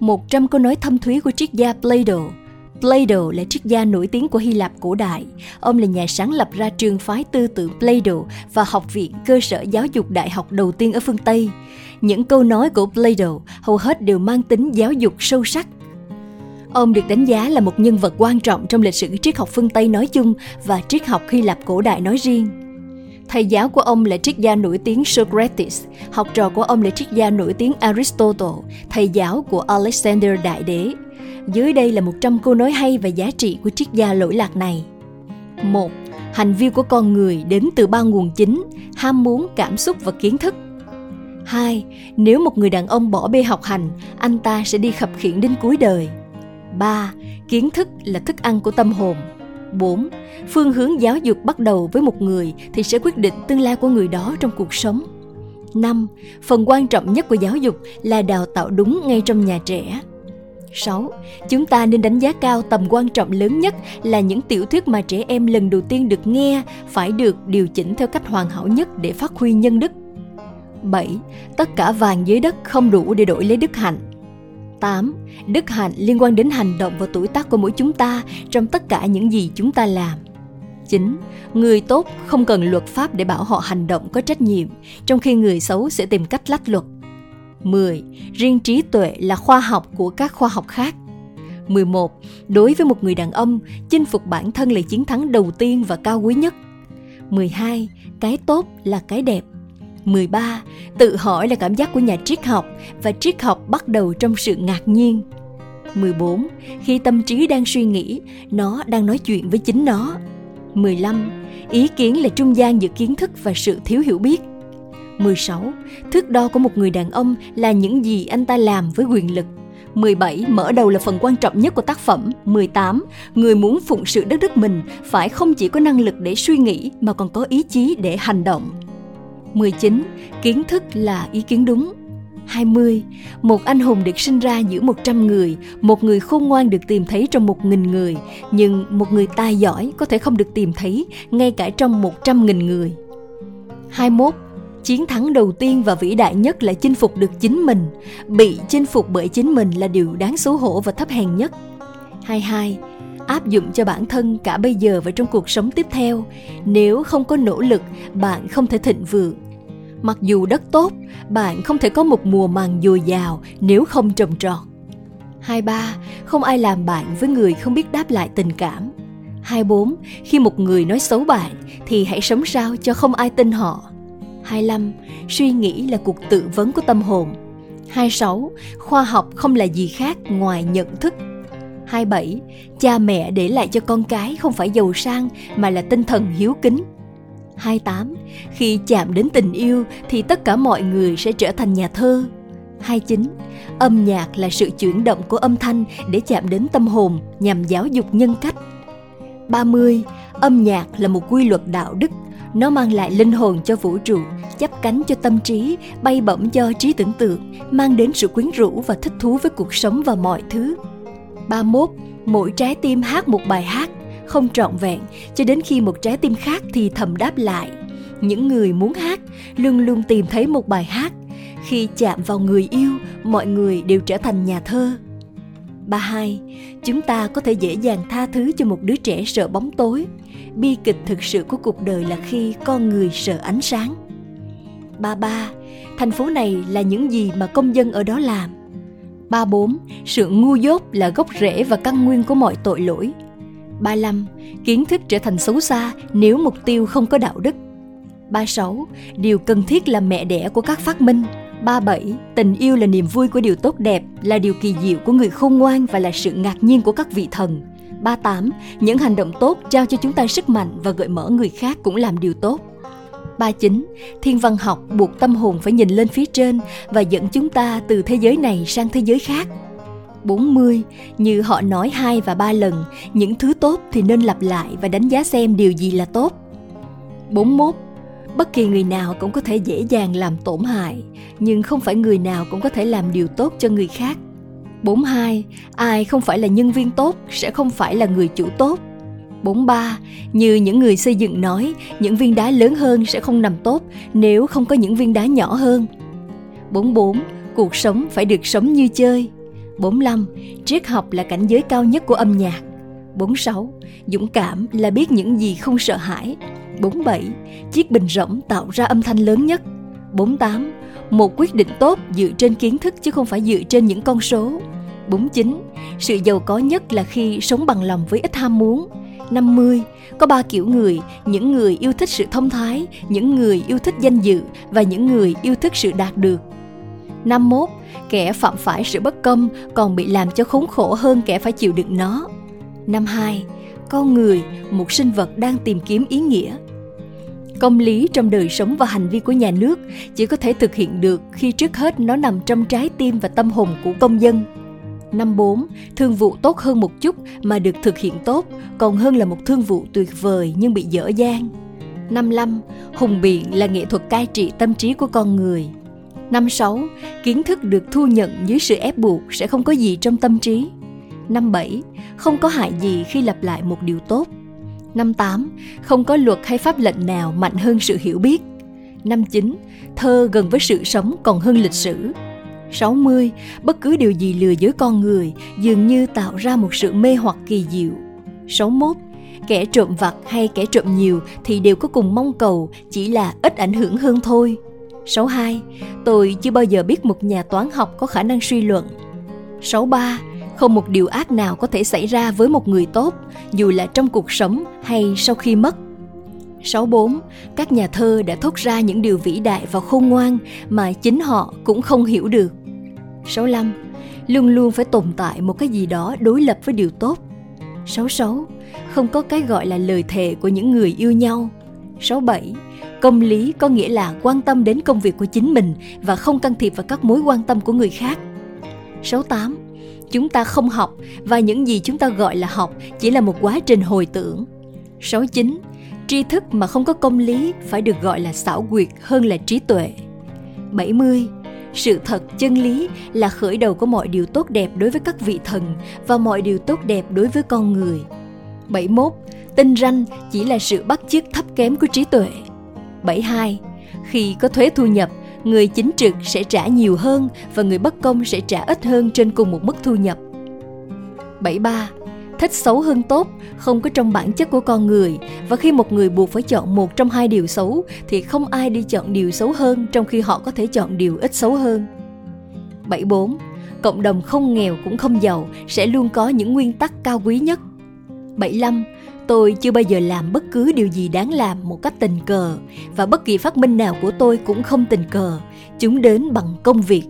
100 câu nói thâm thúy của triết gia Plato Plato là triết gia nổi tiếng của Hy Lạp cổ đại. Ông là nhà sáng lập ra trường phái tư tưởng Plato và học viện cơ sở giáo dục đại học đầu tiên ở phương Tây. Những câu nói của Plato hầu hết đều mang tính giáo dục sâu sắc. Ông được đánh giá là một nhân vật quan trọng trong lịch sử triết học phương Tây nói chung và triết học Hy Lạp cổ đại nói riêng. Thầy giáo của ông là triết gia nổi tiếng Socrates, học trò của ông là triết gia nổi tiếng Aristotle, thầy giáo của Alexander Đại Đế. Dưới đây là 100 câu nói hay và giá trị của triết gia lỗi lạc này. 1. Hành vi của con người đến từ ba nguồn chính, ham muốn, cảm xúc và kiến thức. 2. Nếu một người đàn ông bỏ bê học hành, anh ta sẽ đi khập khiễng đến cuối đời. 3. Kiến thức là thức ăn của tâm hồn. 4. Phương hướng giáo dục bắt đầu với một người thì sẽ quyết định tương lai của người đó trong cuộc sống. 5. Phần quan trọng nhất của giáo dục là đào tạo đúng ngay trong nhà trẻ. 6. Chúng ta nên đánh giá cao tầm quan trọng lớn nhất là những tiểu thuyết mà trẻ em lần đầu tiên được nghe phải được điều chỉnh theo cách hoàn hảo nhất để phát huy nhân đức. 7. Tất cả vàng dưới đất không đủ để đổi lấy đức hạnh. 8. Đức hạnh liên quan đến hành động và tuổi tác của mỗi chúng ta trong tất cả những gì chúng ta làm. 9. Người tốt không cần luật pháp để bảo họ hành động có trách nhiệm, trong khi người xấu sẽ tìm cách lách luật. 10. Riêng trí tuệ là khoa học của các khoa học khác. 11. Đối với một người đàn ông, chinh phục bản thân là chiến thắng đầu tiên và cao quý nhất. 12. Cái tốt là cái đẹp. 13. Tự hỏi là cảm giác của nhà triết học và triết học bắt đầu trong sự ngạc nhiên. 14. Khi tâm trí đang suy nghĩ, nó đang nói chuyện với chính nó. 15. Ý kiến là trung gian giữa kiến thức và sự thiếu hiểu biết. 16. Thước đo của một người đàn ông là những gì anh ta làm với quyền lực. 17. Mở đầu là phần quan trọng nhất của tác phẩm. 18. Người muốn phụng sự đất nước mình phải không chỉ có năng lực để suy nghĩ mà còn có ý chí để hành động. 19. Kiến thức là ý kiến đúng. 20. Một anh hùng được sinh ra giữa 100 người, một người khôn ngoan được tìm thấy trong 1.000 người, nhưng một người tài giỏi có thể không được tìm thấy ngay cả trong 100.000 người. 21. Chiến thắng đầu tiên và vĩ đại nhất là chinh phục được chính mình. Bị chinh phục bởi chính mình là điều đáng xấu hổ và thấp hèn nhất. 22 áp dụng cho bản thân cả bây giờ và trong cuộc sống tiếp theo. Nếu không có nỗ lực, bạn không thể thịnh vượng. Mặc dù đất tốt, bạn không thể có một mùa màng dồi dào nếu không trồng trọt. Hai ba, không ai làm bạn với người không biết đáp lại tình cảm. Hai bốn, khi một người nói xấu bạn thì hãy sống sao cho không ai tin họ. Hai lăm, suy nghĩ là cuộc tự vấn của tâm hồn. Hai sáu, khoa học không là gì khác ngoài nhận thức. 27. Cha mẹ để lại cho con cái không phải giàu sang mà là tinh thần hiếu kính. 28. Khi chạm đến tình yêu thì tất cả mọi người sẽ trở thành nhà thơ. 29. Âm nhạc là sự chuyển động của âm thanh để chạm đến tâm hồn nhằm giáo dục nhân cách. 30. Âm nhạc là một quy luật đạo đức, nó mang lại linh hồn cho vũ trụ, chắp cánh cho tâm trí, bay bổng cho trí tưởng tượng, mang đến sự quyến rũ và thích thú với cuộc sống và mọi thứ. 31, mỗi trái tim hát một bài hát, không trọn vẹn cho đến khi một trái tim khác thì thầm đáp lại. Những người muốn hát luôn luôn tìm thấy một bài hát. Khi chạm vào người yêu, mọi người đều trở thành nhà thơ. 32. Chúng ta có thể dễ dàng tha thứ cho một đứa trẻ sợ bóng tối. Bi kịch thực sự của cuộc đời là khi con người sợ ánh sáng. 33. Thành phố này là những gì mà công dân ở đó làm ba bốn Sự ngu dốt là gốc rễ và căn nguyên của mọi tội lỗi. ba năm Kiến thức trở thành xấu xa nếu mục tiêu không có đạo đức. ba sáu Điều cần thiết là mẹ đẻ của các phát minh. ba bảy Tình yêu là niềm vui của điều tốt đẹp, là điều kỳ diệu của người khôn ngoan và là sự ngạc nhiên của các vị thần. ba tám Những hành động tốt trao cho chúng ta sức mạnh và gợi mở người khác cũng làm điều tốt. 39, thiên văn học buộc tâm hồn phải nhìn lên phía trên và dẫn chúng ta từ thế giới này sang thế giới khác. 40, như họ nói hai và ba lần, những thứ tốt thì nên lặp lại và đánh giá xem điều gì là tốt. 41, bất kỳ người nào cũng có thể dễ dàng làm tổn hại, nhưng không phải người nào cũng có thể làm điều tốt cho người khác. 42, ai không phải là nhân viên tốt sẽ không phải là người chủ tốt 43. Như những người xây dựng nói, những viên đá lớn hơn sẽ không nằm tốt nếu không có những viên đá nhỏ hơn. 44. Cuộc sống phải được sống như chơi. 45. Triết học là cảnh giới cao nhất của âm nhạc. 46. Dũng cảm là biết những gì không sợ hãi. 47. Chiếc bình rỗng tạo ra âm thanh lớn nhất. 48. Một quyết định tốt dựa trên kiến thức chứ không phải dựa trên những con số. 49. Sự giàu có nhất là khi sống bằng lòng với ít ham muốn. 50. Có ba kiểu người, những người yêu thích sự thông thái, những người yêu thích danh dự và những người yêu thích sự đạt được. 51. Kẻ phạm phải sự bất công còn bị làm cho khốn khổ hơn kẻ phải chịu đựng nó. 52. Con người, một sinh vật đang tìm kiếm ý nghĩa. Công lý trong đời sống và hành vi của nhà nước chỉ có thể thực hiện được khi trước hết nó nằm trong trái tim và tâm hồn của công dân. Năm 4, thương vụ tốt hơn một chút mà được thực hiện tốt, còn hơn là một thương vụ tuyệt vời nhưng bị dở dang. Năm 5, hùng biện là nghệ thuật cai trị tâm trí của con người. Năm 6, kiến thức được thu nhận dưới sự ép buộc sẽ không có gì trong tâm trí. Năm 7, không có hại gì khi lặp lại một điều tốt. Năm 8, không có luật hay pháp lệnh nào mạnh hơn sự hiểu biết. Năm 9, thơ gần với sự sống còn hơn lịch sử. 60, bất cứ điều gì lừa dối con người dường như tạo ra một sự mê hoặc kỳ diệu. 61, kẻ trộm vặt hay kẻ trộm nhiều thì đều có cùng mong cầu, chỉ là ít ảnh hưởng hơn thôi. 62, tôi chưa bao giờ biết một nhà toán học có khả năng suy luận. 63, không một điều ác nào có thể xảy ra với một người tốt, dù là trong cuộc sống hay sau khi mất. 64. Các nhà thơ đã thốt ra những điều vĩ đại và khôn ngoan mà chính họ cũng không hiểu được. 65. Luôn luôn phải tồn tại một cái gì đó đối lập với điều tốt. 66. Không có cái gọi là lời thề của những người yêu nhau. 67. Công lý có nghĩa là quan tâm đến công việc của chính mình và không can thiệp vào các mối quan tâm của người khác. 68. Chúng ta không học và những gì chúng ta gọi là học chỉ là một quá trình hồi tưởng. 69 tri thức mà không có công lý phải được gọi là xảo quyệt hơn là trí tuệ. 70. Sự thật chân lý là khởi đầu của mọi điều tốt đẹp đối với các vị thần và mọi điều tốt đẹp đối với con người. 71. Tinh ranh chỉ là sự bắt chước thấp kém của trí tuệ. 72. Khi có thuế thu nhập, người chính trực sẽ trả nhiều hơn và người bất công sẽ trả ít hơn trên cùng một mức thu nhập. 73 thích xấu hơn tốt, không có trong bản chất của con người và khi một người buộc phải chọn một trong hai điều xấu, thì không ai đi chọn điều xấu hơn, trong khi họ có thể chọn điều ít xấu hơn. 74. Cộng đồng không nghèo cũng không giàu sẽ luôn có những nguyên tắc cao quý nhất. 75. Tôi chưa bao giờ làm bất cứ điều gì đáng làm một cách tình cờ, và bất kỳ phát minh nào của tôi cũng không tình cờ. Chúng đến bằng công việc.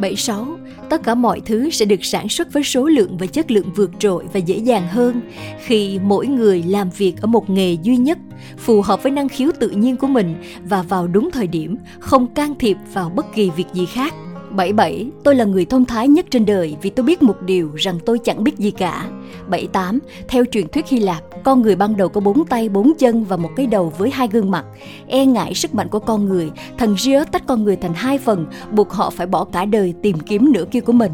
76 tất cả mọi thứ sẽ được sản xuất với số lượng và chất lượng vượt trội và dễ dàng hơn khi mỗi người làm việc ở một nghề duy nhất, phù hợp với năng khiếu tự nhiên của mình và vào đúng thời điểm, không can thiệp vào bất kỳ việc gì khác. 77. Tôi là người thông thái nhất trên đời vì tôi biết một điều rằng tôi chẳng biết gì cả. 78. Theo truyền thuyết Hy Lạp, con người ban đầu có bốn tay, bốn chân và một cái đầu với hai gương mặt. E ngại sức mạnh của con người, thần Rio tách con người thành hai phần, buộc họ phải bỏ cả đời tìm kiếm nửa kia của mình.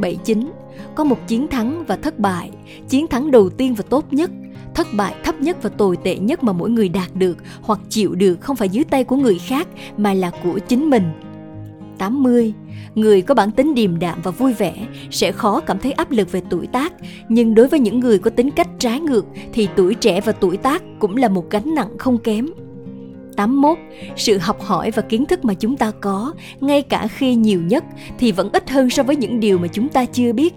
79. Có một chiến thắng và thất bại. Chiến thắng đầu tiên và tốt nhất thất bại thấp nhất và tồi tệ nhất mà mỗi người đạt được hoặc chịu được không phải dưới tay của người khác mà là của chính mình 80, người có bản tính điềm đạm và vui vẻ sẽ khó cảm thấy áp lực về tuổi tác, nhưng đối với những người có tính cách trái ngược thì tuổi trẻ và tuổi tác cũng là một gánh nặng không kém. 81. Sự học hỏi và kiến thức mà chúng ta có, ngay cả khi nhiều nhất thì vẫn ít hơn so với những điều mà chúng ta chưa biết.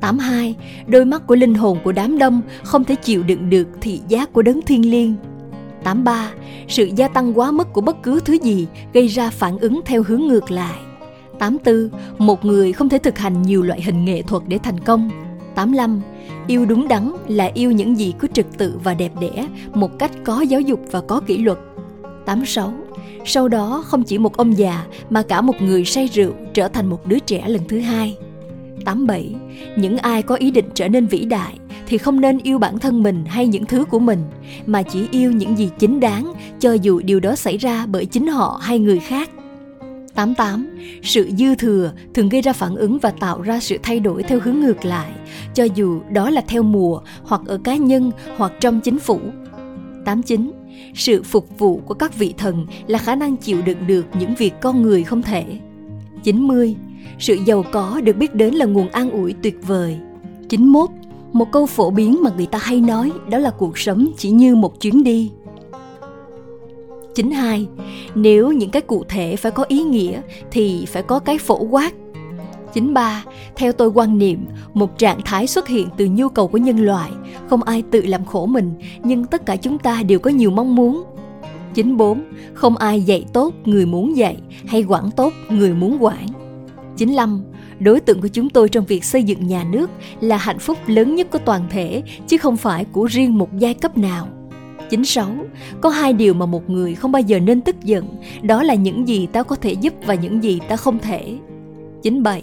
82. Đôi mắt của linh hồn của đám đông không thể chịu đựng được thị giác của đấng thiên liêng. 83. Sự gia tăng quá mức của bất cứ thứ gì gây ra phản ứng theo hướng ngược lại. 84. Một người không thể thực hành nhiều loại hình nghệ thuật để thành công. 85. Yêu đúng đắn là yêu những gì có trật tự và đẹp đẽ, một cách có giáo dục và có kỷ luật. 86. Sau đó không chỉ một ông già mà cả một người say rượu trở thành một đứa trẻ lần thứ hai. 87. Những ai có ý định trở nên vĩ đại thì không nên yêu bản thân mình hay những thứ của mình mà chỉ yêu những gì chính đáng cho dù điều đó xảy ra bởi chính họ hay người khác 88. Sự dư thừa thường gây ra phản ứng và tạo ra sự thay đổi theo hướng ngược lại, cho dù đó là theo mùa hoặc ở cá nhân hoặc trong chính phủ. 89. Sự phục vụ của các vị thần là khả năng chịu đựng được những việc con người không thể. 90. sự giàu có được biết đến là nguồn an ủi tuyệt vời. 91. Một câu phổ biến mà người ta hay nói đó là cuộc sống chỉ như một chuyến đi. 92. Nếu những cái cụ thể phải có ý nghĩa thì phải có cái phổ quát. 93. Theo tôi quan niệm, một trạng thái xuất hiện từ nhu cầu của nhân loại, không ai tự làm khổ mình, nhưng tất cả chúng ta đều có nhiều mong muốn. 94. Không ai dạy tốt người muốn dạy hay quản tốt người muốn quản. 95. Đối tượng của chúng tôi trong việc xây dựng nhà nước là hạnh phúc lớn nhất của toàn thể, chứ không phải của riêng một giai cấp nào. 96. Có hai điều mà một người không bao giờ nên tức giận, đó là những gì ta có thể giúp và những gì ta không thể. 97.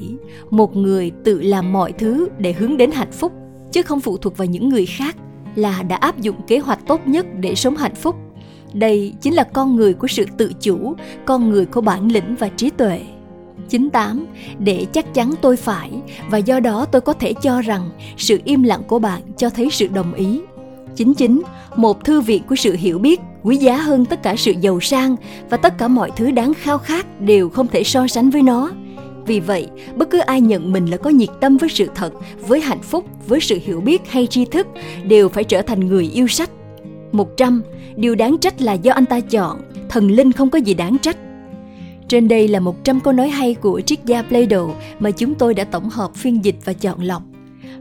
Một người tự làm mọi thứ để hướng đến hạnh phúc, chứ không phụ thuộc vào những người khác là đã áp dụng kế hoạch tốt nhất để sống hạnh phúc. Đây chính là con người của sự tự chủ, con người có bản lĩnh và trí tuệ. 98. Để chắc chắn tôi phải và do đó tôi có thể cho rằng sự im lặng của bạn cho thấy sự đồng ý. 99. Một thư viện của sự hiểu biết quý giá hơn tất cả sự giàu sang và tất cả mọi thứ đáng khao khát đều không thể so sánh với nó. Vì vậy, bất cứ ai nhận mình là có nhiệt tâm với sự thật, với hạnh phúc, với sự hiểu biết hay tri thức đều phải trở thành người yêu sách. 100. Điều đáng trách là do anh ta chọn, thần linh không có gì đáng trách. Trên đây là 100 câu nói hay của triết gia Plato mà chúng tôi đã tổng hợp phiên dịch và chọn lọc.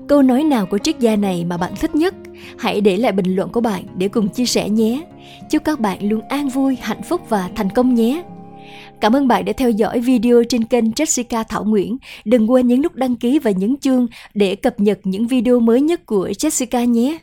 Câu nói nào của triết gia này mà bạn thích nhất? Hãy để lại bình luận của bạn để cùng chia sẻ nhé. Chúc các bạn luôn an vui, hạnh phúc và thành công nhé. Cảm ơn bạn đã theo dõi video trên kênh Jessica Thảo Nguyễn. Đừng quên nhấn nút đăng ký và nhấn chuông để cập nhật những video mới nhất của Jessica nhé.